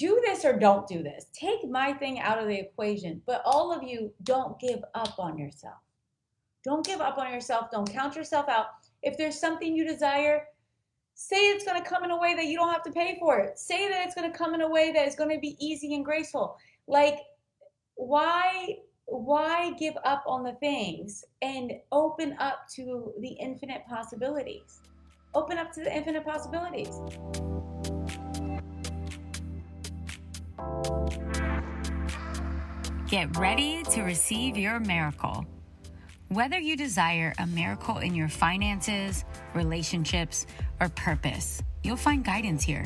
do this or don't do this. Take my thing out of the equation. But all of you, don't give up on yourself. Don't give up on yourself. Don't count yourself out. If there's something you desire, say it's going to come in a way that you don't have to pay for it. Say that it's going to come in a way that is going to be easy and graceful. Like, why why give up on the things and open up to the infinite possibilities? Open up to the infinite possibilities. Get ready to receive your miracle. Whether you desire a miracle in your finances, relationships, or purpose, you'll find guidance here.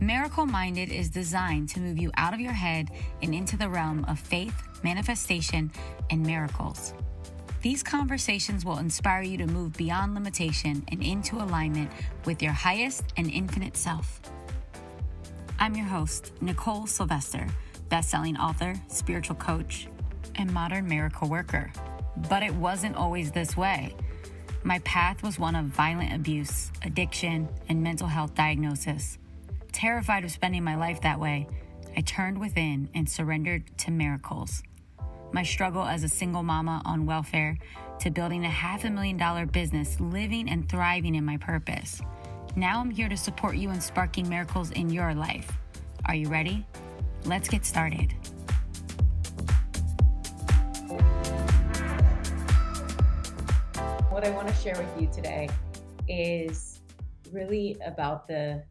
Miracle Minded is designed to move you out of your head and into the realm of faith, manifestation, and miracles. These conversations will inspire you to move beyond limitation and into alignment with your highest and infinite self. I'm your host, Nicole Sylvester, best-selling author, spiritual coach, and modern miracle worker. But it wasn't always this way. My path was one of violent abuse, addiction, and mental health diagnosis. Terrified of spending my life that way, I turned within and surrendered to miracles. My struggle as a single mama on welfare to building a half a million dollar business, living and thriving in my purpose. Now I'm here to support you in sparking miracles in your life. Are you ready? Let's get started. What I want to share with you today is really about the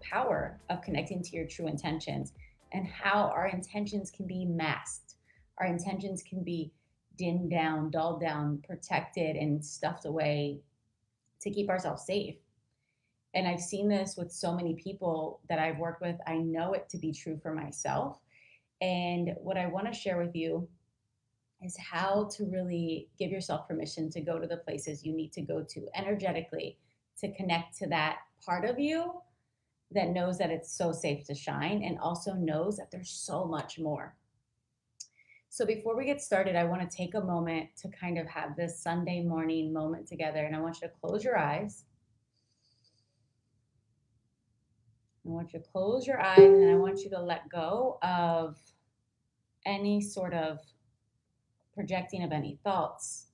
power of connecting to your true intentions and how our intentions can be masked. Our intentions can be dimmed down, dulled down, protected, and stuffed away to keep ourselves safe. And I've seen this with so many people that I've worked with. I know it to be true for myself. And what I want to share with you is how to really give yourself permission to go to the places you need to go to energetically to connect to that part of you that knows that it's so safe to shine and also knows that there's so much more. So before we get started, I want to take a moment to kind of have this Sunday morning moment together. And I want you to close your eyes. I want you to close your eyes and I want you to let go of any sort of projecting of any thoughts,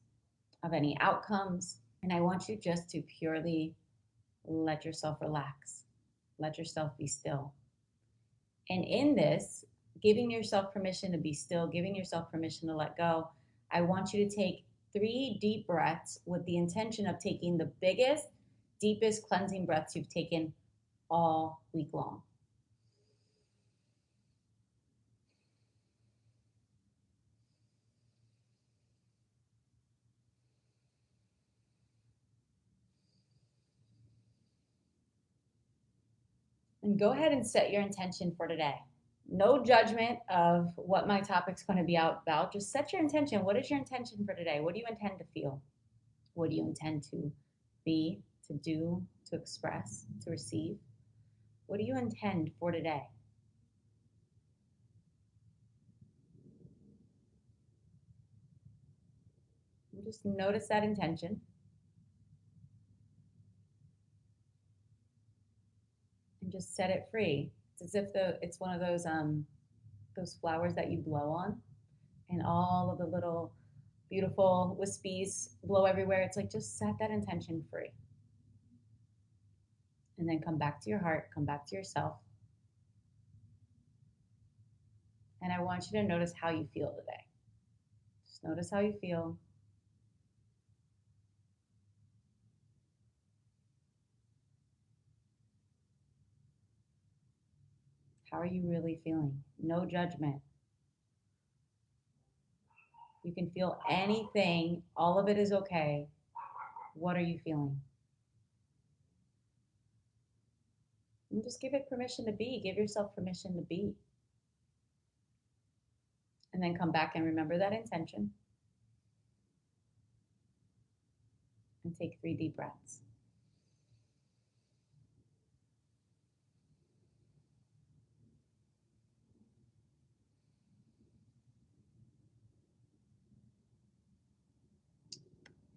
of any outcomes. And I want you just to purely let yourself relax. Let yourself be still. And in this, giving yourself permission to be still, giving yourself permission to let go, I want you to take three deep breaths with the intention of taking the biggest, deepest cleansing breaths you've taken all week long. And go ahead and set your intention for today no judgment of what my topic's going to be out about. Just set your intention. What is your intention for today? What do you intend to feel? What do you intend to be, to do, to express, to receive? What do you intend for today? Just notice that intention. And just set it free It's as if the it's one of those um those flowers that you blow on and all of the little beautiful wispies blow everywhere. It's like just set that intention free. And then come back to your heart, come back to yourself. And I want you to notice how you feel today. Just notice how you feel. How are you really feeling? No judgment. You can feel anything, all of it is okay. What are you feeling? And just give it permission to be. Give yourself permission to be. And then come back and remember that intention. And take three deep breaths.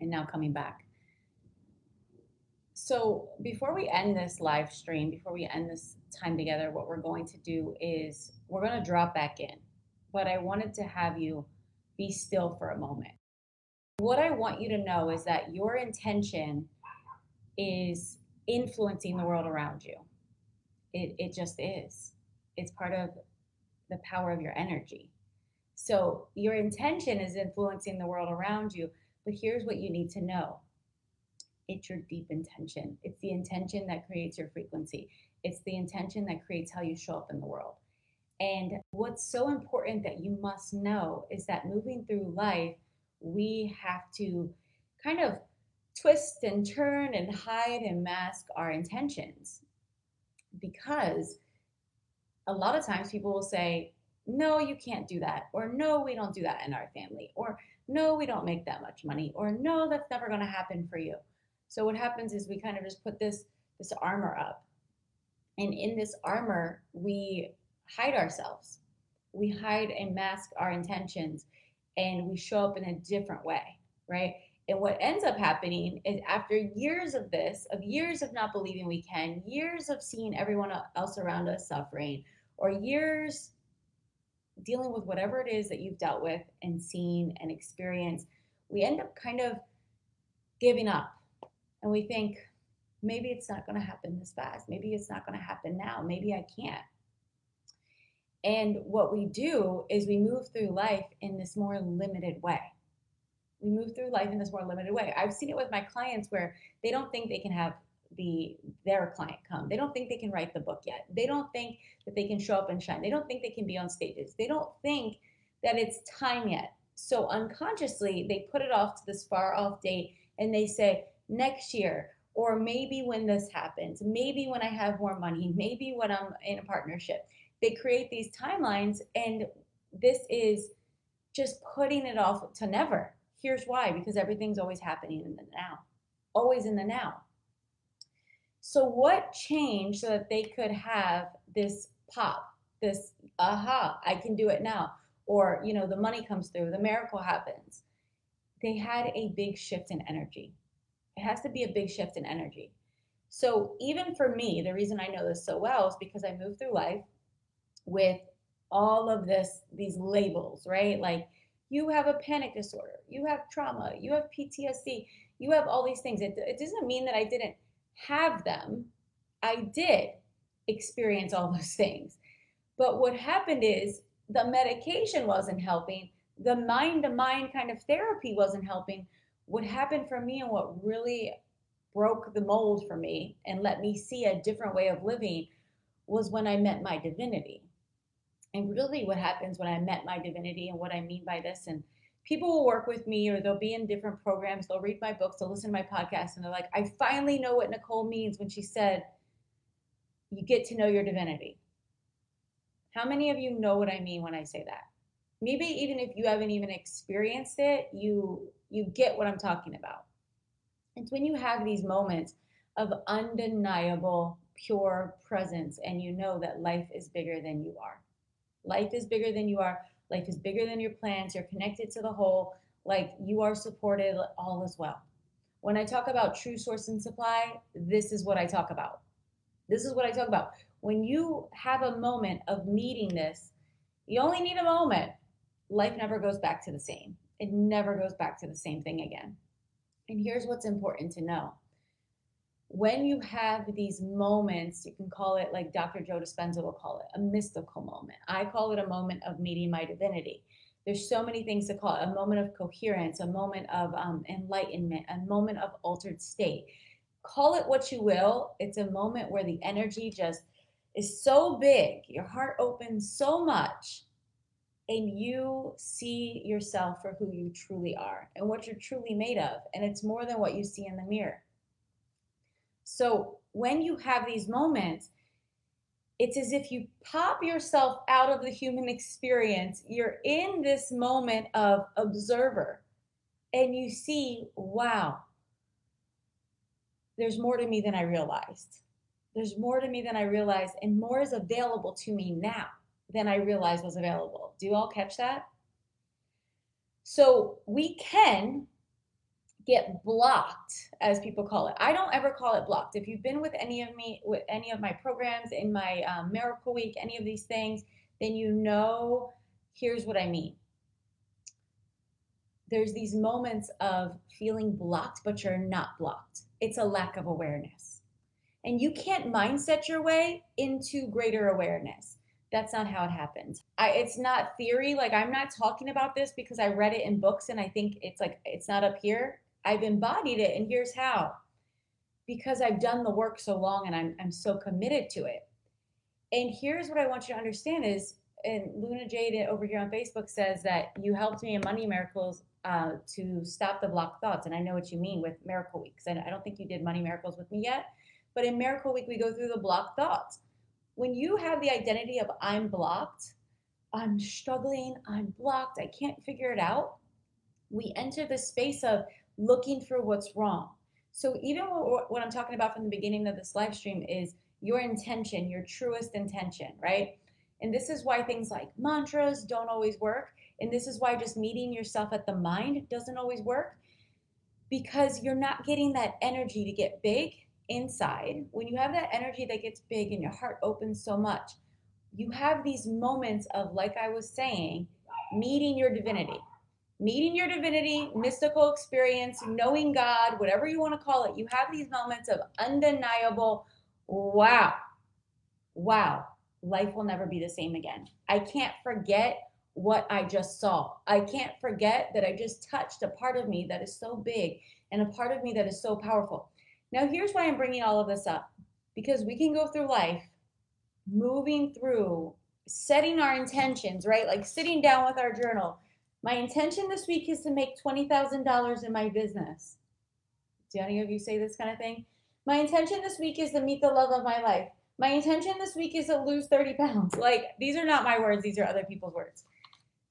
and now coming back. So, before we end this live stream, before we end this time together, what we're going to do is we're going to drop back in. But I wanted to have you be still for a moment. What I want you to know is that your intention is influencing the world around you. It, it just is. It's part of the power of your energy. So your intention is influencing the world around you. But here's what you need to know it's your deep intention. It's the intention that creates your frequency, it's the intention that creates how you show up in the world. And what's so important that you must know is that moving through life, we have to kind of twist and turn and hide and mask our intentions because a lot of times people will say, no, you can't do that, or no, we don't do that in our family, or no, we don't make that much money, or no, that's never going to happen for you. So what happens is we kind of just put this this armor up. And in this armor, we hide ourselves. We hide and mask our intentions and we show up in a different way, right? And what ends up happening is after years of this, of years of not believing we can, years of seeing everyone else around us suffering, or years dealing with whatever it is that you've dealt with and seen and experienced, we end up kind of giving up. And we think, maybe it's not going to happen this fast. Maybe it's not going to happen now. Maybe I can't. And what we do is we move through life in this more limited way. We move through life in this more limited way. I've seen it with my clients where they don't think they can have the their client come. They don't think they can write the book yet. They don't think that they can show up and shine. They don't think they can be on stages. They don't think that it's time yet. So unconsciously, they put it off to this far off date and they say next year or maybe when this happens, maybe when I have more money, maybe when I'm in a partnership they create these timelines and this is just putting it off to never. Here's why because everything's always happening in the now, always in the now. So, what changed so that they could have this pop, this aha, I can do it now? Or, you know, the money comes through, the miracle happens. They had a big shift in energy. It has to be a big shift in energy. So, even for me, the reason I know this so well is because I moved through life with all of this these labels, right? Like you have a panic disorder, you have trauma, you have PTSD, you have all these things. It, it doesn't mean that I didn't have them. I did experience all those things. But what happened is the medication wasn't helping, the mind to mind kind of therapy wasn't helping. What happened for me and what really broke the mold for me and let me see a different way of living was when I met my divinity and really what happens when I met my divinity and what I mean by this. And people will work with me or they'll be in different programs, they'll read my books, they'll listen to my podcast, and they're like, I finally know what Nicole means when she said, you get to know your divinity. How many of you know what I mean when I say that? Maybe even if you haven't even experienced it, you you get what I'm talking about. It's when you have these moments of undeniable pure presence and you know that life is bigger than you are. Life is bigger than you are. Life is bigger than your plans. You're connected to the whole. Like you are supported, all as well. When I talk about true source and supply, this is what I talk about. This is what I talk about. When you have a moment of meeting this, you only need a moment. Life never goes back to the same. It never goes back to the same thing again. And here's what's important to know when you have these moments, you can call it like Dr. Joe Dispenza will call it a mystical moment. I call it a moment of meeting my divinity. There's so many things to call it a moment of coherence, a moment of um, enlightenment, a moment of altered state. Call it what you will. It's a moment where the energy just is so big, your heart opens so much, and you see yourself for who you truly are and what you're truly made of. And it's more than what you see in the mirror. So when you have these moments, it's as if you pop yourself out of the human experience. You're in this moment of observer and you see, wow, there's more to me than I realized. There's more to me than I realized, and more is available to me now than I realized was available. Do you all catch that? So we can get blocked as people call it. I don't ever call it blocked. If you've been with any of me with any of my programs in my um, miracle week any of these things then you know here's what i mean. There's these moments of feeling blocked but you're not blocked. It's a lack of awareness. And you can't mindset your way into greater awareness that's not how it happens I, it's not theory like i'm not talking about this because i read it in books and i think it's like it's not up here I've embodied it, and here's how. Because I've done the work so long and I'm, I'm so committed to it. And here's what I want you to understand is, and Luna Jade over here on Facebook says that you helped me in Money Miracles uh, to stop the blocked thoughts. And I know what you mean with Miracle Weeks. And I don't think you did Money Miracles with me yet. But in Miracle Week, we go through the blocked thoughts. When you have the identity of I'm blocked, I'm struggling, I'm blocked, I can't figure it out, we enter the space of looking for what's wrong. So even what, what I'm talking about from the beginning of this live stream is your intention, your truest intention, right? And this is why things like mantras don't always work. And this is why just meeting yourself at the mind doesn't always work because you're not getting that energy to get big inside. When you have that energy that gets big and your heart opens so much, you have these moments of, like I was saying, meeting your divinity meeting your divinity, mystical experience, knowing God, whatever you want to call it, you have these moments of undeniable, wow, wow, life will never be the same again. I can't forget what I just saw. I can't forget that I just touched a part of me that is so big and a part of me that is so powerful. Now, here's why I'm bringing all of this up because we can go through life moving through setting our intentions, right? Like sitting down with our journal my intention this week is to make $20,000 in my business. Do any of you say this kind of thing? My intention this week is to meet the love of my life. My intention this week is to lose 30 pounds. Like, these are not my words, these are other people's words.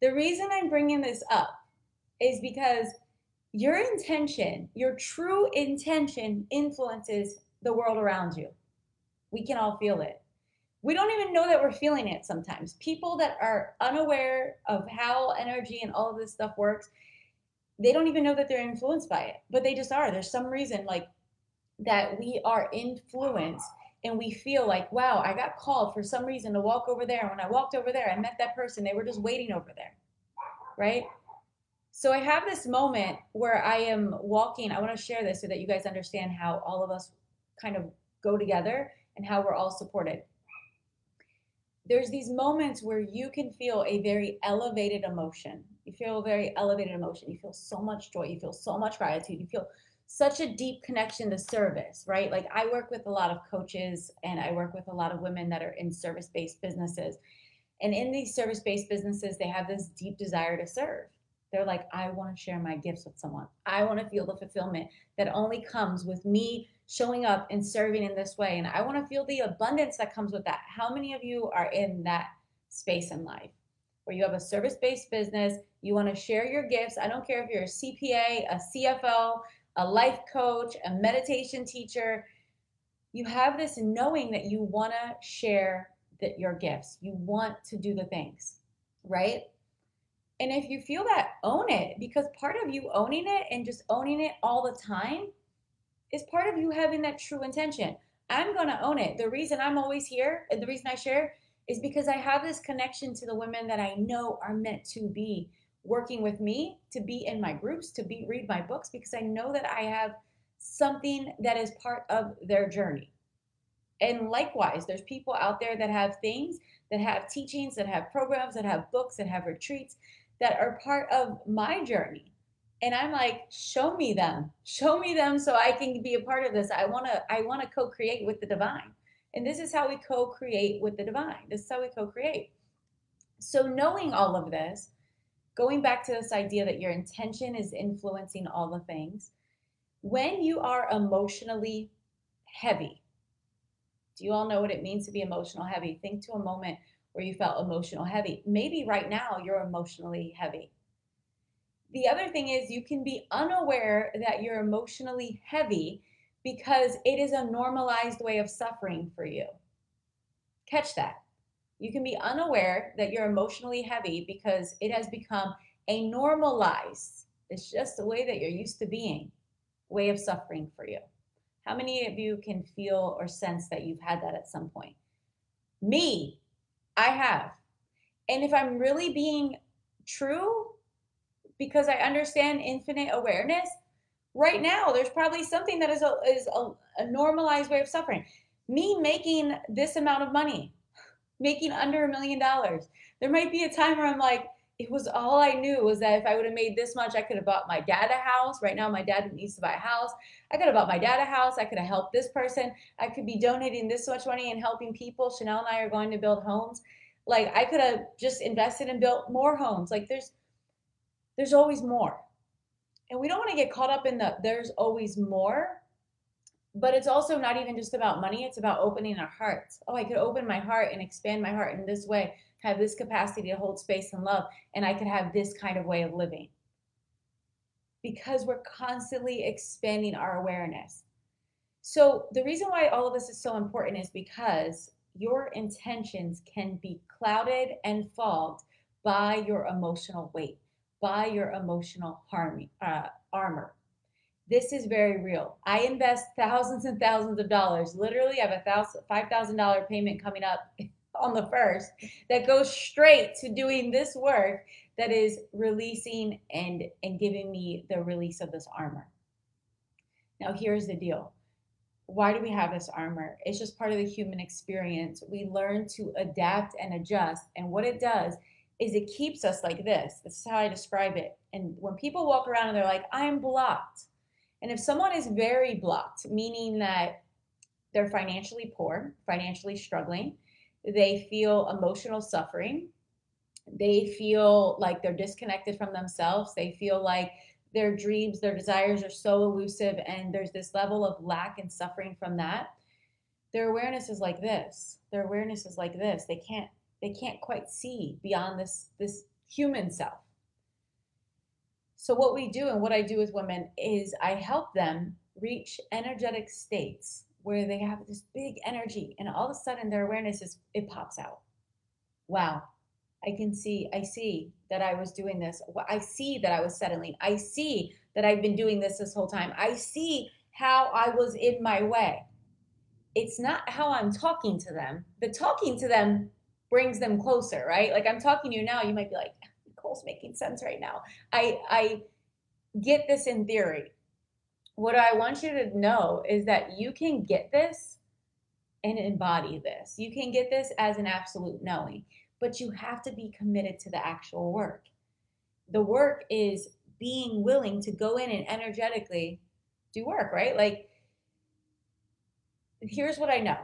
The reason I'm bringing this up is because your intention, your true intention, influences the world around you. We can all feel it we don't even know that we're feeling it sometimes. People that are unaware of how energy and all of this stuff works, they don't even know that they're influenced by it, but they just are. There's some reason like that we are influenced and we feel like, wow, I got called for some reason to walk over there. When I walked over there, I met that person. They were just waiting over there. Right? So I have this moment where I am walking. I want to share this so that you guys understand how all of us kind of go together and how we're all supported there's these moments where you can feel a very elevated emotion. You feel a very elevated emotion. You feel so much joy. You feel so much gratitude. You feel such a deep connection to service, right? Like I work with a lot of coaches and I work with a lot of women that are in service based businesses. And in these service based businesses, they have this deep desire to serve. They're like, I want to share my gifts with someone. I want to feel the fulfillment that only comes with me showing up and serving in this way. And I want to feel the abundance that comes with that. How many of you are in that space in life where you have a service based business? You want to share your gifts. I don't care if you're a CPA, a CFO, a life coach, a meditation teacher. You have this knowing that you want to share that your gifts. You want to do the things, right? And if you feel that, own it because part of you owning it and just owning it all the time is part of you having that true intention. I'm going to own it. The reason I'm always here and the reason I share is because I have this connection to the women that I know are meant to be working with me, to be in my groups, to be read my books because I know that I have something that is part of their journey. And likewise, there's people out there that have things, that have teachings, that have programs, that have books, that have retreats that are part of my journey. And i'm like show me them. Show me them so i can be a part of this. I want to i want to co-create with the divine. And this is how we co-create with the divine. This is how we co-create. So knowing all of this going back to this idea that your intention is influencing all the things when you are emotionally heavy do you all know what it means to be emotional heavy? Think to a moment where you felt emotional heavy maybe right now you're emotionally heavy the other thing is you can be unaware that you're emotionally heavy because it is a normalized way of suffering for you. Catch that. You can be unaware that you're emotionally heavy because it has become a normalized, it's just the way that you're used to being. way of suffering for you? How many of you can feel or sense that you've had that at some point? Me, I have. And if I'm really being true, because I understand infinite awareness, right now there's probably something that is a, is a, a normalized way of suffering. Me making this amount of money, making under a million dollars, there might be a time where I'm like, it was all I knew was that if I would have made this much, I could have bought my dad a house. Right now, my dad needs to buy a house. I could have bought my dad a house. I could have helped this person. I could be donating this much money and helping people. Chanel and I are going to build homes. Like I could have just invested and built more homes. Like there's there's always more. And we don't want to get caught up in the there's always more. But it's also not even just about money, it's about opening our hearts. Oh, I could open my heart and expand my heart in this way have this capacity to hold space and love, and I could have this kind of way of living. Because we're constantly expanding our awareness. So, the reason why all of this is so important is because your intentions can be clouded and fogged by your emotional weight, by your emotional harm, uh, armor. This is very real. I invest thousands and thousands of dollars. Literally, I have a thousand, five thousand dollar payment coming up on the first that goes straight to doing this work that is releasing and and giving me the release of this armor. Now here's the deal. Why do we have this armor? It's just part of the human experience. We learn to adapt and adjust and what it does is it keeps us like this. This is how i describe it. And when people walk around and they're like i'm blocked and if someone is very blocked meaning that they're financially poor financially struggling they feel emotional suffering. They feel like they're disconnected from themselves. They feel like their dreams, their desires are so elusive, and there's this level of lack and suffering from that. Their awareness is like this. Their awareness is like this. They can't they can't quite see beyond this this human self. So what we do and what I do with women is I help them reach energetic states where they have this big energy and all of a sudden their awareness is it pops out. Wow. I can see i see that i was doing this. I see that i was settling. I see that i've been doing this this whole time. I see how i was in my way. It's not how i'm talking to them. The talking to them brings them closer right? Like i'm talking to you now you might be like nicole's making sense right now. I i get this in theory what I want you to know is that you can get this and embody this. You can get this as an absolute knowing, but you have to be committed to the actual work. The work is being willing to go in and energetically do work, right? Like, here's what I know.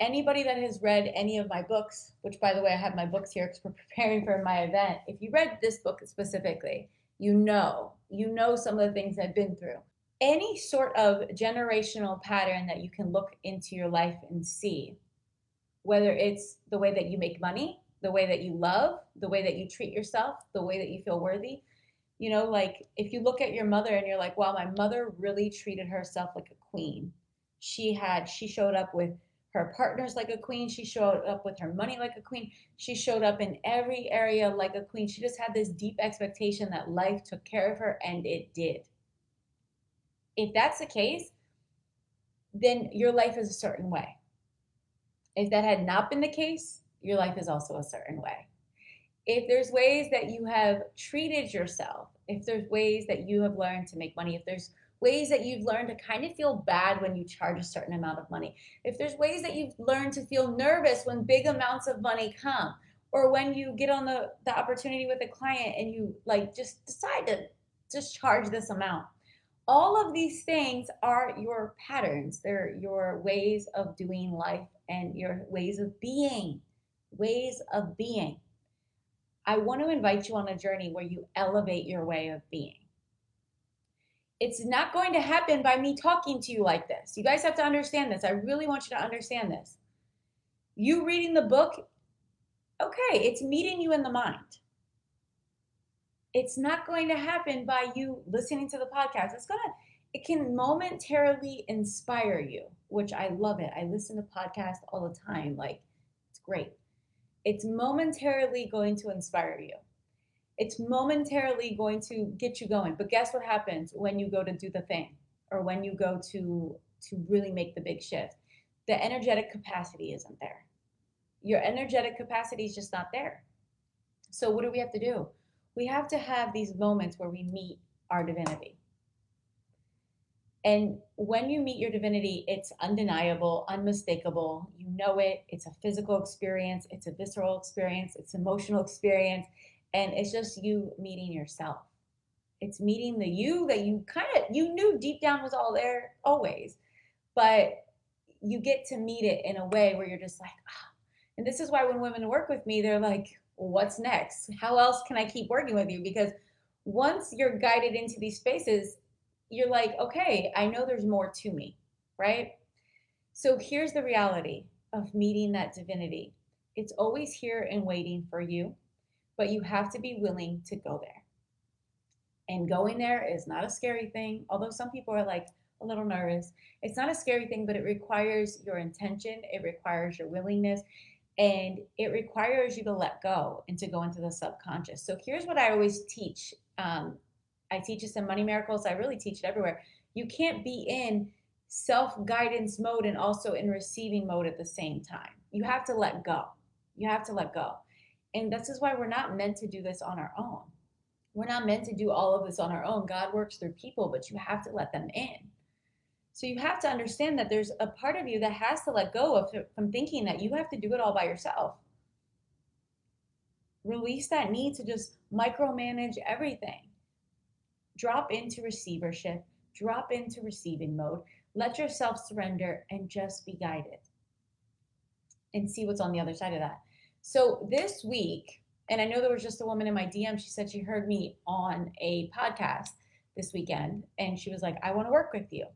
Anybody that has read any of my books, which by the way, I have my books here because we're preparing for my event. If you read this book specifically, you know, you know some of the things I've been through. Any sort of generational pattern that you can look into your life and see, whether it's the way that you make money, the way that you love, the way that you treat yourself, the way that you feel worthy. You know, like if you look at your mother and you're like, wow, my mother really treated herself like a queen. She had, she showed up with her partners like a queen. She showed up with her money like a queen. She showed up in every area like a queen. She just had this deep expectation that life took care of her, and it did. If that's the case, then your life is a certain way. If that had not been the case, your life is also a certain way. If there's ways that you have treated yourself, if there's ways that you have learned to make money, if there's ways that you've learned to kind of feel bad when you charge a certain amount of money, if there's ways that you've learned to feel nervous when big amounts of money come, or when you get on the, the opportunity with a client and you like just decide to just charge this amount. All of these things are your patterns. They're your ways of doing life and your ways of being. Ways of being. I want to invite you on a journey where you elevate your way of being it's not going to happen by me talking to you like this. You guys have to understand this. I really want you to understand this. You reading the book, okay, it's meeting you in the mind. It's not going to happen by you listening to the podcast. It's going to, it can momentarily inspire you, which I love it. I listen to podcasts all the time. Like, it's great. It's momentarily going to inspire you. It's momentarily going to get you going. But guess what happens when you go to do the thing or when you go to to really make the big shift? The energetic capacity isn't there. Your energetic capacity is just not there. So what do we have to do? We have to have these moments where we meet our divinity. And when you meet your divinity, it's undeniable, unmistakable. You know it. It's a physical experience, it's a visceral experience, it's emotional experience, and it's just you meeting yourself. It's meeting the you that you kind of you knew deep down was all there always, but you get to meet it in a way where you're just like, ah. and this is why when women work with me, they're like, what's next? How else can I keep working with you? Because once you're guided into these spaces, you're like, okay, I know there's more to me, right? So here's the reality of meeting that divinity it's always here and waiting for you, but you have to be willing to go there. And going there is not a scary thing, although some people are like a little nervous. It's not a scary thing, but it requires your intention, it requires your willingness, and it requires you to let go and to go into the subconscious. So here's what I always teach um, I teach this in Money Miracles. I really teach it everywhere. You can't be in self guidance mode and also in receiving mode at the same time. You have to let go. You have to let go. And this is why we're not meant to do this on our own. We're not meant to do all of this on our own. God works through people, but you have to let them in. So you have to understand that there's a part of you that has to let go of from thinking that you have to do it all by yourself. Release that need to just micromanage everything drop into receivership, drop into receiving mode, let yourself surrender and just be guided and see what's on the other side of that. So this week, and I know there was just a woman in my DM, she said she heard me on a podcast this weekend and she was like, I want to work with you.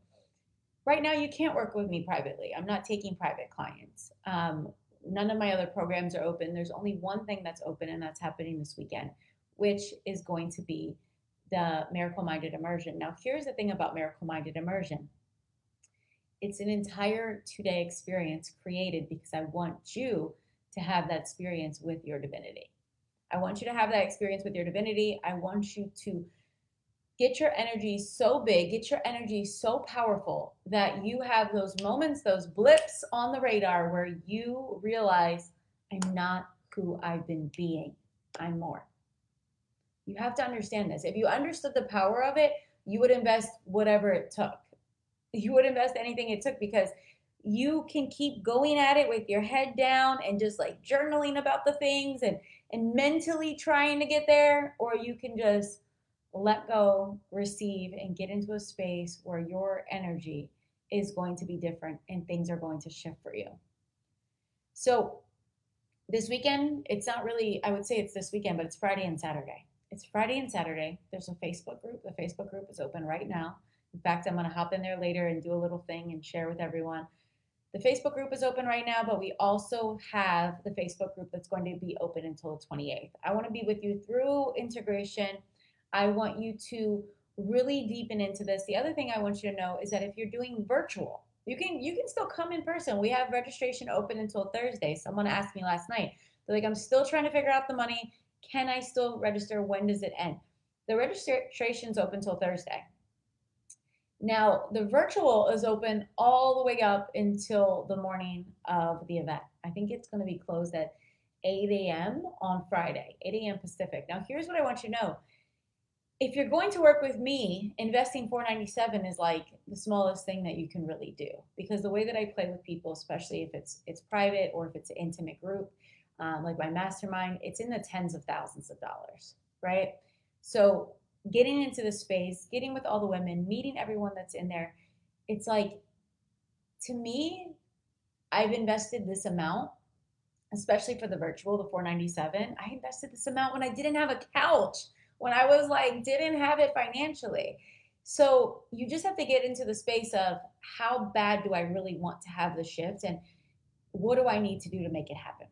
Right now, you can't work with me privately. I'm not taking private clients. Um, none of my other programs are open. There's only one thing that's open, and that's happening this weekend, which is going to be the miracle minded immersion. Now, here's the thing about miracle minded immersion it's an entire two day experience created because I want you to have that experience with your divinity. I want you to have that experience with your divinity. I want you to get your energy so big, get your energy so powerful that you have those moments, those blips on the radar where you realize, I'm not who I've been being, I'm more. You have to understand this. If you understood the power of it, you would invest whatever it took. You would invest anything it took because you can keep going at it with your head down and just like journaling about the things and and mentally trying to get there or you can just let go, receive and get into a space where your energy is going to be different and things are going to shift for you. So, this weekend, it's not really I would say it's this weekend, but it's Friday and Saturday. It's Friday and Saturday. There's a Facebook group. The Facebook group is open right now. In fact, I'm going to hop in there later and do a little thing and share with everyone. The Facebook group is open right now, but we also have the Facebook group that's going to be open until the 28th. I want to be with you through integration. I want you to really deepen into this. The other thing I want you to know is that if you're doing virtual, you can you can still come in person. We have registration open until Thursday. Someone asked me last night. They're like, I'm still trying to figure out the money. Can I still register? When does it end? The registration is open till Thursday. Now, the virtual is open all the way up until the morning of the event. I think it's going to be closed at 8 a.m. on Friday, 8 a.m. Pacific. Now, here's what I want you to know. If you're going to work with me, investing 497 is like the smallest thing that you can really do because the way that I play with people, especially if it's it's private or if it's an intimate group, um, like my mastermind, it's in the tens of thousands of dollars, right? So getting into the space, getting with all the women, meeting everyone that's in there, it's like, to me, I've invested this amount, especially for the virtual, the 497. I invested this amount when I didn't have a couch, when I was like, didn't have it financially. So you just have to get into the space of how bad do I really want to have the shift and what do I need to do to make it happen?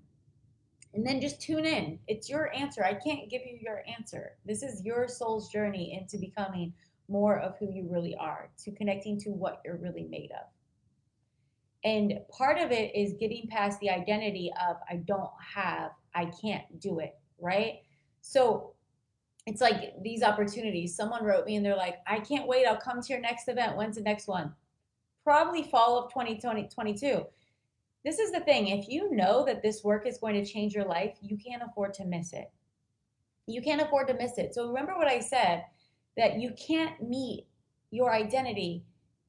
And then just tune in. It's your answer. I can't give you your answer. This is your soul's journey into becoming more of who you really are, to connecting to what you're really made of. And part of it is getting past the identity of I don't have, I can't do it, right? So it's like these opportunities. Someone wrote me and they're like, I can't wait. I'll come to your next event. When's the next one? Probably fall of 2022. This is the thing. If you know that this work is going to change your life, you can't afford to miss it. You can't afford to miss it. So remember what I said that you can't meet your identity,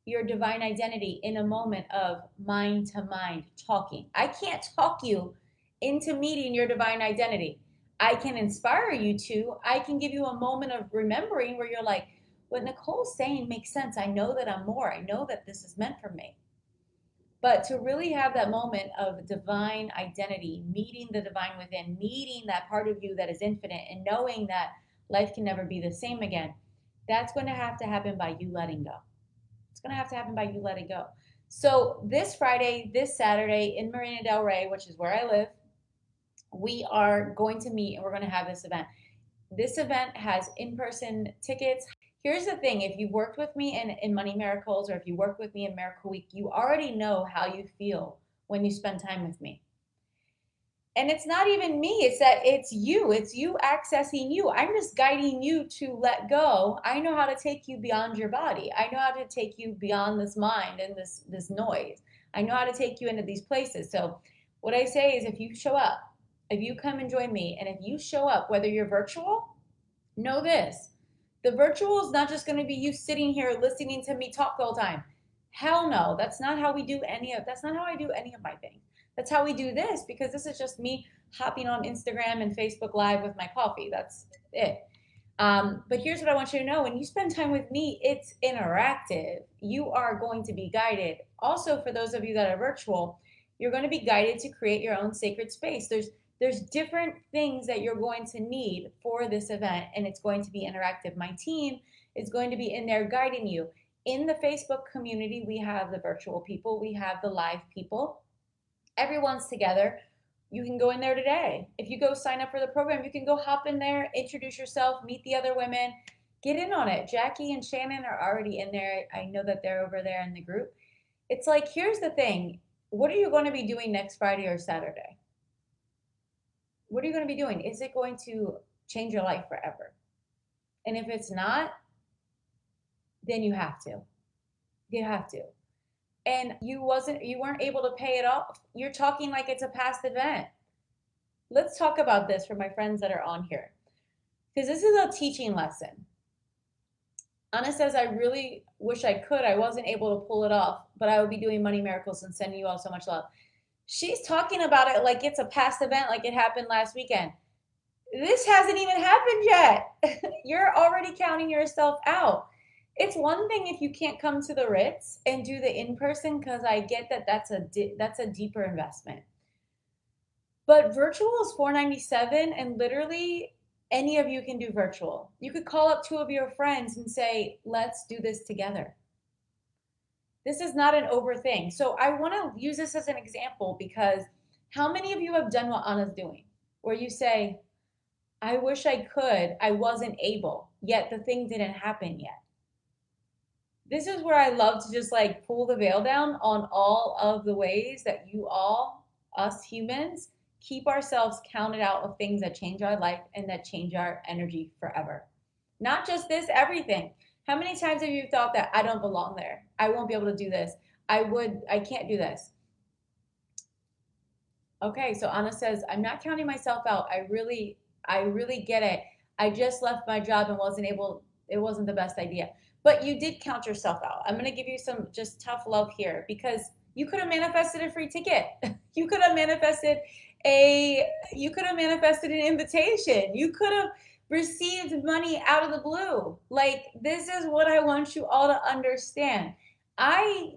your divine identity in a moment of mind to mind talking. I can't talk you into meeting your divine identity. I can inspire you to. I can give you a moment of remembering where you're like, what Nicole's saying makes sense. I know that I'm more. I know that this is meant for me. But to really have that moment of divine identity, meeting the divine within, meeting that part of you that is infinite, and knowing that life can never be the same again, that's going to have to happen by you letting go. It's going to have to happen by you letting go. So, this Friday, this Saturday in Marina Del Rey, which is where I live, we are going to meet and we're going to have this event. This event has in person tickets. Here's the thing if you've worked with me in, in Money Miracles or if you work with me in Miracle Week, you already know how you feel when you spend time with me. And it's not even me, it's that it's you, it's you accessing you. I'm just guiding you to let go. I know how to take you beyond your body. I know how to take you beyond this mind and this this noise. I know how to take you into these places. So what I say is if you show up if you come and join me and if you show up, whether you're virtual, know this. The virtual is not just going to be you sitting here listening to me talk the whole time. Hell no. That's not how we do any of that's not how I do any of my things. That's how we do this because this is just me hopping on Instagram and Facebook Live with my coffee. That's it. Um, but here's what I want you to know when you spend time with me, it's interactive. You are going to be guided. Also, for those of you that are virtual, you're going to be guided to create your own sacred space. There's there's different things that you're going to need for this event and it's going to be interactive. My team is going to be in there guiding you. In the facebook community we have the virtual people we have the live people. Everyone's together. You can go in there today. If you go sign up for the program you can go hop in there introduce yourself meet the other women. Get in on it. Jackie and shannon are already in there. I know that they're over there in the group. It's like here's the thing. What are you going to be doing next friday or saturday what are you going to be doing? Is it going to change your life forever? And if it's not, then you have to. You have to. And you wasn't you weren't able to pay it off. You're talking like it's a past event. Let's talk about this for my friends that are on here. Because this is a teaching lesson. Anna says, I really wish I could. I wasn't able to pull it off, but I will be doing money miracles and sending you all so much love she's talking about it like it's a past event, like it happened last weekend. This hasn't even happened yet. You're already counting yourself out. It's one thing if you can't come to the Ritz and do the in person because I get that that's a di- that's a deeper investment. But virtual is 497 and literally any of you can do virtual. You could call up two of your friends and say, "Let's do this together." This is not an over thing. So I want to use this as an example because how many of you have done what Anna's doing? Where you say, I wish I could, I wasn't able, yet the thing didn't happen yet. This is where I love to just like pull the veil down on all of the ways that you all, us humans, keep ourselves counted out of things that change our life and that change our energy forever. Not just this, everything. How many times have you thought that I don't belong there? I won't be able to do this. I would, I can't do this. Okay, so Anna says, I'm not counting myself out. I really, I really get it. I just left my job and wasn't able, it wasn't the best idea. But you did count yourself out. I'm going to give you some just tough love here because you could have manifested a free ticket. you could have manifested a, you could have manifested an invitation. You could have, received money out of the blue. Like, this is what I want you all to understand. I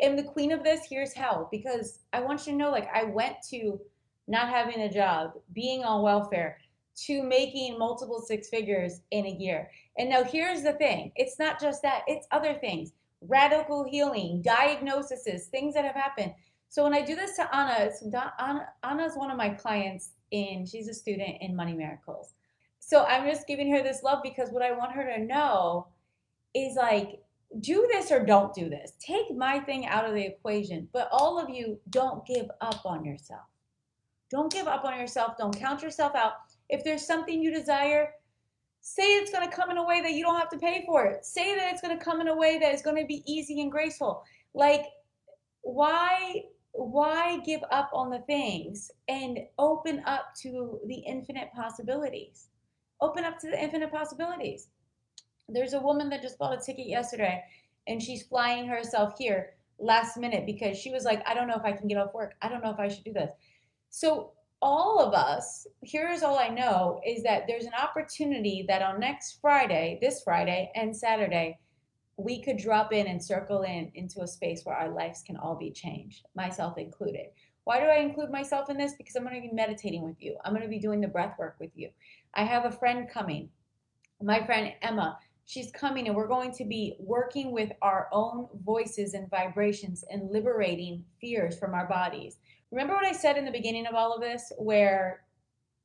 am the queen of this. Here's how because I want you to know, like, I went to not having a job, being on welfare, to making multiple six figures in a year. And now here's the thing it's not just that, it's other things radical healing, diagnoses, things that have happened. So when I do this to Anna, it's Anna, Anna's one of my clients in, she's a student in Money Miracles. So I'm just giving her this love because what I want her to know is like, do this or don't do this. Take my thing out of the equation. But all of you, don't give up on yourself. Don't give up on yourself. Don't count yourself out. If there's something you desire, Say it's going to come in a way that you don't have to pay for it. Say that it's going to come in a way that is going to be easy and graceful. Like, why why give up on the things and open up to the infinite possibilities? Open up to the infinite possibilities. There's a woman that just bought a ticket yesterday and she's flying herself here last minute because she was like, I don't know if I can get off work. I don't know if I should do this. So, all of us, here's all I know is that there's an opportunity that on next Friday, this Friday, and Saturday, we could drop in and circle in into a space where our lives can all be changed, myself included. Why do I include myself in this? Because I'm going to be meditating with you. I'm going to be doing the breath work with you. I have a friend coming, my friend Emma she's coming and we're going to be working with our own voices and vibrations and liberating fears from our bodies. Remember what I said in the beginning of all of this, where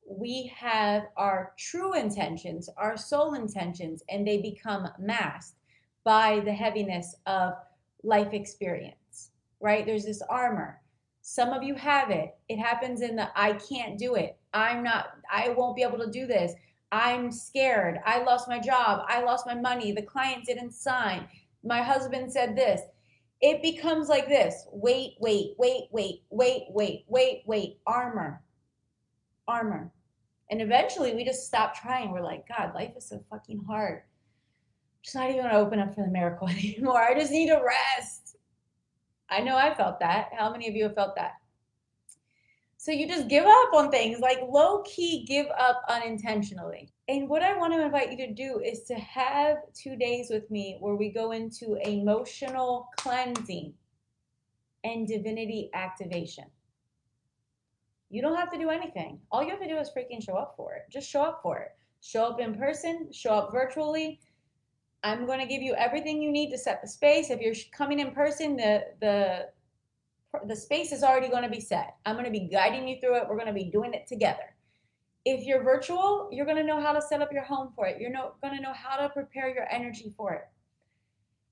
we have our true intentions, our soul intentions, and they become masked by the heaviness of life experience, right? There's this armor. Some of you have it. It happens in the I can't do it. I'm not, I won't be able to do this. I'm scared. I lost my job. I lost my money. The client didn't sign. My husband said this. It becomes like this wait, wait, wait, wait, wait, wait, wait, wait, armor, armor. And eventually we just stop trying. We're like, God, life is so fucking hard. I'm just not even gonna open up for the miracle anymore. I just need to rest. I know I felt that. How many of you have felt that? So you just give up on things, like low key give up unintentionally. And what I want to invite you to do is to have two days with me where we go into emotional cleansing and divinity activation. You don't have to do anything. All you have to do is freaking show up for it. Just show up for it. Show up in person, show up virtually. I'm going to give you everything you need to set the space. If you're coming in person, the the the space is already going to be set. I'm going to be guiding you through it. We're going to be doing it together. If you're virtual, you're going to know how to set up your home for it. You're not going to know how to prepare your energy for it.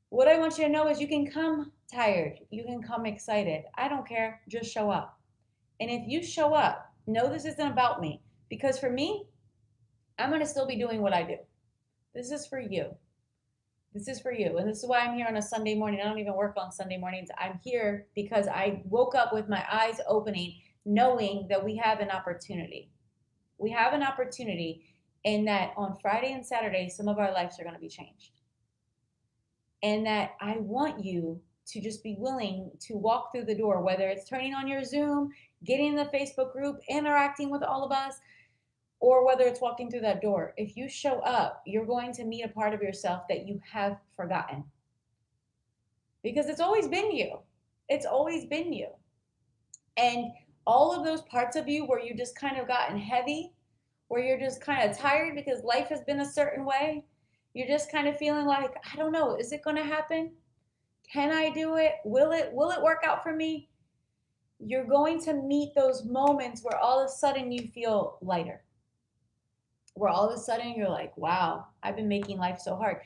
What I want you to know is you can come tired, you can come excited. I don't care. Just show up. And if you show up, know this isn't about me because for me, I'm going to still be doing what I do. This is for you. This is for you. And this is why I'm here on a Sunday morning. I don't even work on Sunday mornings. I'm here because I woke up with my eyes opening, knowing that we have an opportunity. We have an opportunity in that on Friday and Saturday, some of our lives are going to be changed. And that I want you to just be willing to walk through the door, whether it's turning on your Zoom, getting in the Facebook group, interacting with all of us, or whether it's walking through that door, if you show up, you're going to meet a part of yourself that you have forgotten. Because it's always been you. It's always been you. And all of those parts of you where you just kind of gotten heavy, where you're just kind of tired because life has been a certain way, you're just kind of feeling like, I don't know, is it going to happen? Can I do it? Will it will it work out for me? You're going to meet those moments where all of a sudden you feel lighter where all of a sudden you're like, wow, I've been making life so hard.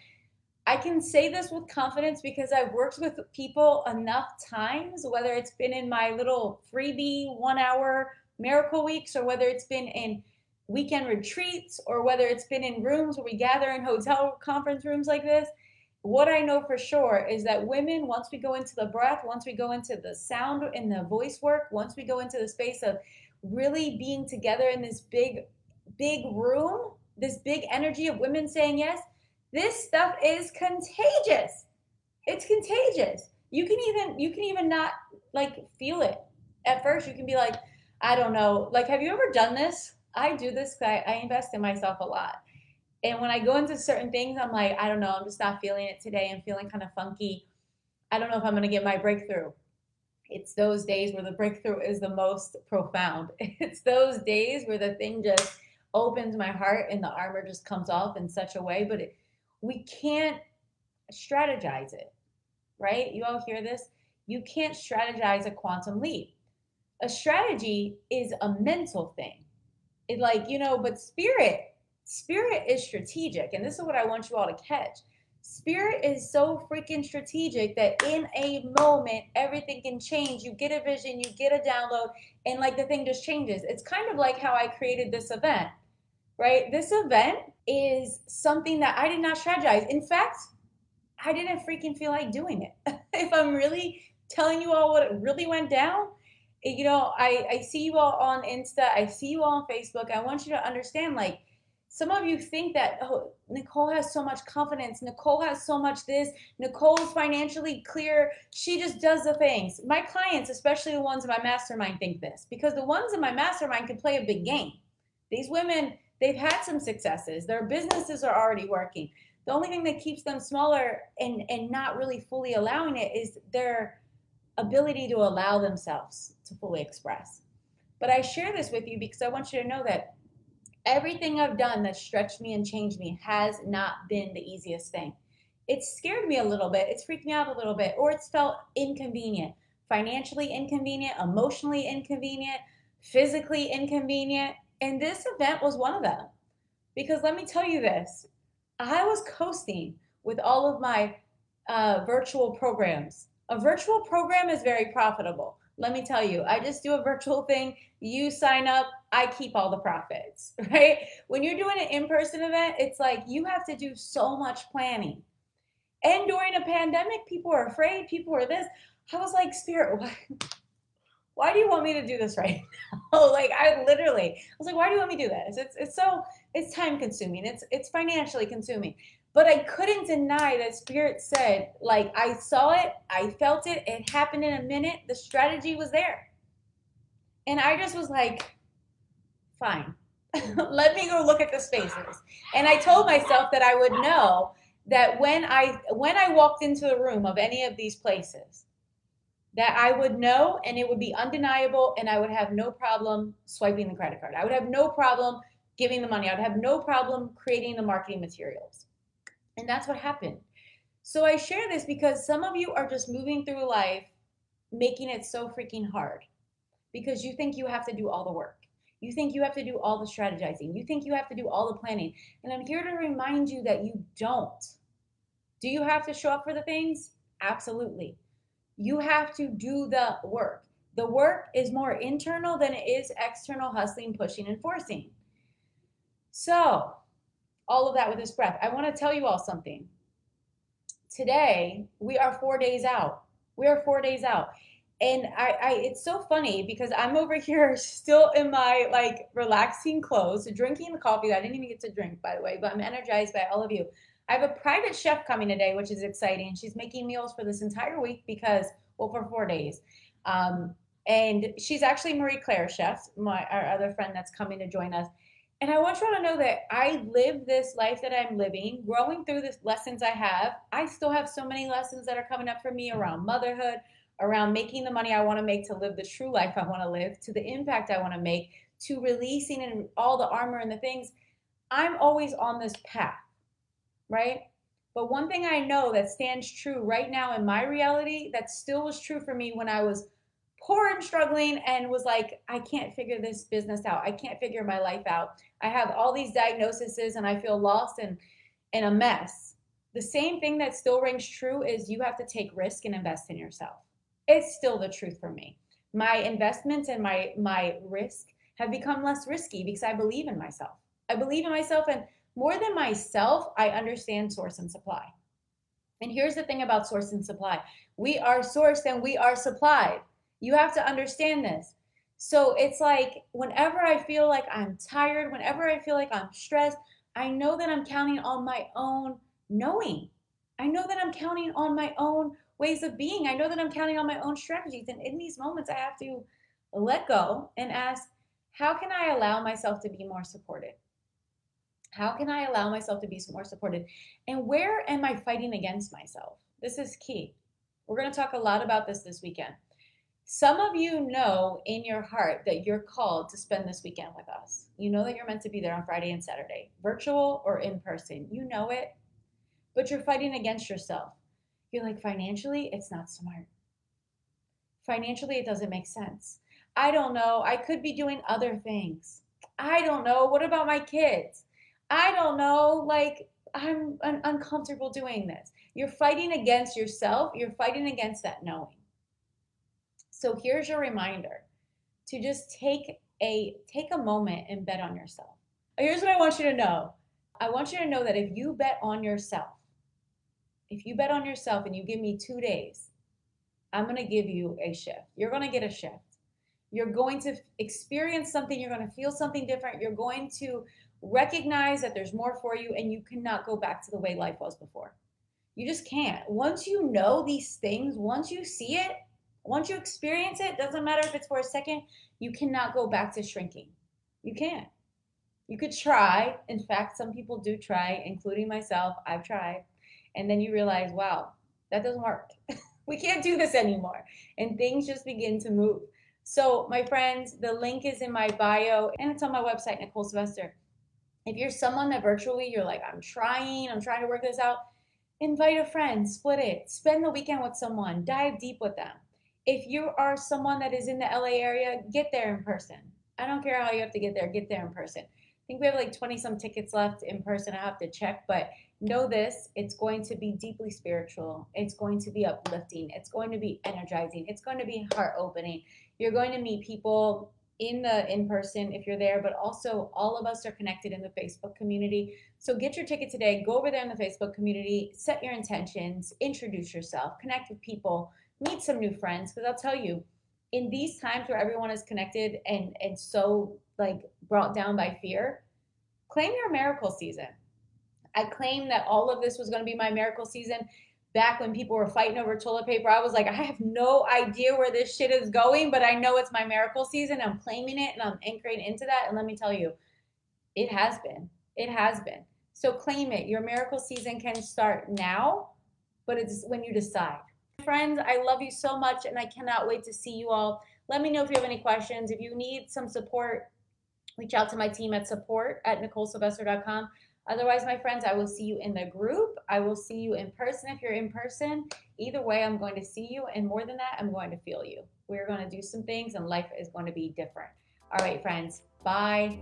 I can say this with confidence because I've worked with people enough times, whether it's been in my little freebie one hour miracle weeks or whether it's been in weekend retreats or whether it's been in rooms where we gather in hotel conference rooms like this. What I know for sure is that women, once we go into the breath, once we go into the sound and the voice work, once we go into the space of really being together in this big big room, this big energy of women saying yes, this stuff is contagious. It's contagious. You can even you can even not like feel it. At first you can be like, I don't know. Like, have you ever done this? I do this I, I invest in myself a lot. And when I go into certain things, I'm like, I don't know, I'm just not feeling it today. I'm feeling kind of funky. I don't know if I'm gonna get my breakthrough. It's those days where the breakthrough is the most profound. It's those days where the thing just opens my heart and the armor just comes off in such a way, but it, we can't strategize it, right? You all hear this? You can't strategize a quantum leap. A strategy is a mental thing. It like, you know, but spirit, spirit is strategic. And this is what I want you all to catch. Spirit is so freaking strategic that in a moment, everything can change. You get a vision, you get a download, and like the thing just changes. It's kind of like how I created this event right? This event is something that I did not strategize. In fact, I didn't freaking feel like doing it. if I'm really telling you all what really went down, you know, I, I see you all on Insta, I see you all on Facebook. I want you to understand like some of you think that oh, Nicole has so much confidence, Nicole has so much this, Nicole is financially clear, she just does the things. My clients, especially the ones in my mastermind, think this because the ones in my mastermind can play a big game. These women, they've had some successes, their businesses are already working. The only thing that keeps them smaller and, and not really fully allowing it is their ability to allow themselves to fully express. But I share this with you because I want you to know that everything I've done that stretched me and changed me has not been the easiest thing. It's scared me a little bit, it's freaked me out a little bit, or it's felt inconvenient, financially inconvenient, emotionally inconvenient, physically inconvenient. And this event was one of them. Because let me tell you this I was coasting with all of my uh, virtual programs. A virtual program is very profitable. Let me tell you, I just do a virtual thing. You sign up, I keep all the profits, right? When you're doing an in person event, it's like you have to do so much planning. And during a pandemic, people are afraid, people are this. I was like, Spirit, why, why do you want me to do this right now? like I literally, I was like, why do you want me to do this? It's it's so it's time consuming. It's it's financially consuming. But I couldn't deny that Spirit said, like, I saw it, I felt it, it happened in a minute, the strategy was there. And I just was like, fine, let me go look at the spaces. And I told myself that I would know that when I when I walked into the room of any of these places, that I would know and it would be undeniable and I would have no problem swiping the credit card. I would have no problem giving the money. I would have no problem creating the marketing materials. And that's what happened. So I share this because some of you are just moving through life making it so freaking hard because you think you have to do all the work. You think you have to do all the strategizing. You think you have to do all the planning. And I'm here to remind you that you don't. Do you have to show up for the things? Absolutely. You have to do the work. The work is more internal than it is external hustling, pushing, and forcing. So, all of that with this breath. I want to tell you all something. Today, we are four days out. We are four days out. And I, I it's so funny because I'm over here still in my like relaxing clothes, drinking the coffee that I didn't even get to drink, by the way, but I'm energized by all of you. I have a private chef coming today, which is exciting. She's making meals for this entire week because, well, for four days. Um, and she's actually Marie Claire chef, my our other friend that's coming to join us. And I want you all to know that I live this life that I'm living, growing through the lessons I have. I still have so many lessons that are coming up for me around motherhood, around making the money I want to make to live the true life I want to live, to the impact I want to make, to releasing and all the armor and the things. I'm always on this path, right? But one thing I know that stands true right now in my reality that still was true for me when I was poor and struggling and was like, I can't figure this business out. I can't figure my life out. I have all these diagnoses and I feel lost and, in a mess. The same thing that still rings true is you have to take risk and invest in yourself. It's still the truth for me. My investments and my my risk have become less risky because I believe in myself. I believe in myself and more than myself, I understand source and supply. And here's the thing about source and supply. We are sourced and we are supplied. You have to understand this. So it's like whenever I feel like I'm tired, whenever I feel like I'm stressed, I know that I'm counting on my own knowing. I know that I'm counting on my own ways of being. I know that I'm counting on my own strategies. And in these moments, I have to let go and ask, how can I allow myself to be more supported? How can I allow myself to be more supported? And where am I fighting against myself? This is key. We're going to talk a lot about this this weekend. Some of you know in your heart that you're called to spend this weekend with us. You know that you're meant to be there on Friday and Saturday, virtual or in person. You know it, but you're fighting against yourself. You're like, financially, it's not smart. Financially, it doesn't make sense. I don't know. I could be doing other things. I don't know. What about my kids? I don't know. Like, I'm un- uncomfortable doing this. You're fighting against yourself. You're fighting against that knowing. So here's your reminder to just take a take a moment and bet on yourself. Here's what I want you to know I want you to know that if you bet on yourself, if you bet on yourself and you give me two days, I'm going to give you a shift. You're going to get a shift. You're going to experience something. You're going to feel something different. You're going to recognize that there's more for you and you cannot go back to the way life was before. You just can't. Once you know these things, once you see it, once you experience it, doesn't matter if it's for a second, you cannot go back to shrinking. You can't. You could try. In fact, some people do try, including myself. I've tried. And then you realize, wow, that doesn't work. we can't do this anymore. And things just begin to move. So, my friends, the link is in my bio and it's on my website, Nicole Sylvester. If you're someone that virtually you're like, I'm trying, I'm trying to work this out, invite a friend, split it, spend the weekend with someone, dive deep with them. If you are someone that is in the LA area, get there in person. I don't care how you have to get there, get there in person. I think we have like 20 some tickets left in person. I have to check, but know this it's going to be deeply spiritual. It's going to be uplifting. It's going to be energizing. It's going to be heart opening. You're going to meet people in the in person if you're there, but also all of us are connected in the Facebook community. So get your ticket today. Go over there in the Facebook community, set your intentions, introduce yourself, connect with people, meet some new friends. Because I'll tell you, in these times where everyone is connected and and so like brought down by fear, claim your miracle season. I claim that all of this was going to be my miracle season back when people were fighting over toilet paper, I was like, I have no idea where this shit is going, but I know it's my miracle season. I'm claiming it and I'm anchoring into that. And let me tell you, it has been. It has been. So claim it. Your miracle season can start now, but it's when you decide. Friends, I love you so much and I cannot wait to see you all. Let me know if you have any questions. If you need some support, reach out to my team at support at NicoleSylvester.com. Otherwise, my friends, I will see you in the group. I will see you in person if you're in person. Either way, I'm going to see you. And more than that, I'm going to feel you. We're going to do some things, and life is going to be different. All right, friends. Bye.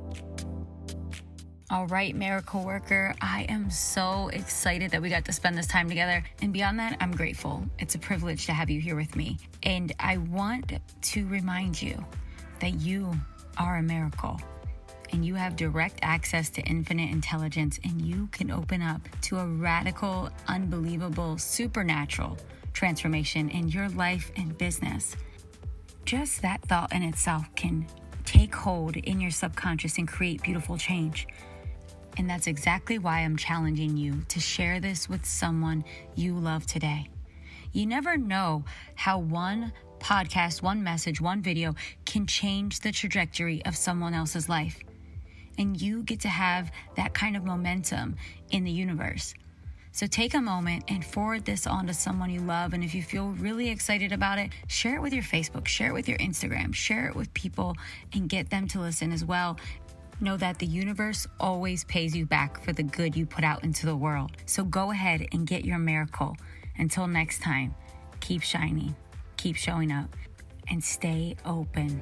All right, miracle worker, I am so excited that we got to spend this time together. And beyond that, I'm grateful. It's a privilege to have you here with me. And I want to remind you that you are a miracle and you have direct access to infinite intelligence, and you can open up to a radical, unbelievable, supernatural transformation in your life and business. Just that thought in itself can take hold in your subconscious and create beautiful change. And that's exactly why I'm challenging you to share this with someone you love today. You never know how one podcast, one message, one video can change the trajectory of someone else's life and you get to have that kind of momentum in the universe. So take a moment and forward this on to someone you love. And if you feel really excited about it, share it with your Facebook, share it with your Instagram, share it with people and get them to listen as well. Know that the universe always pays you back for the good you put out into the world. So go ahead and get your miracle. Until next time, keep shining, keep showing up, and stay open.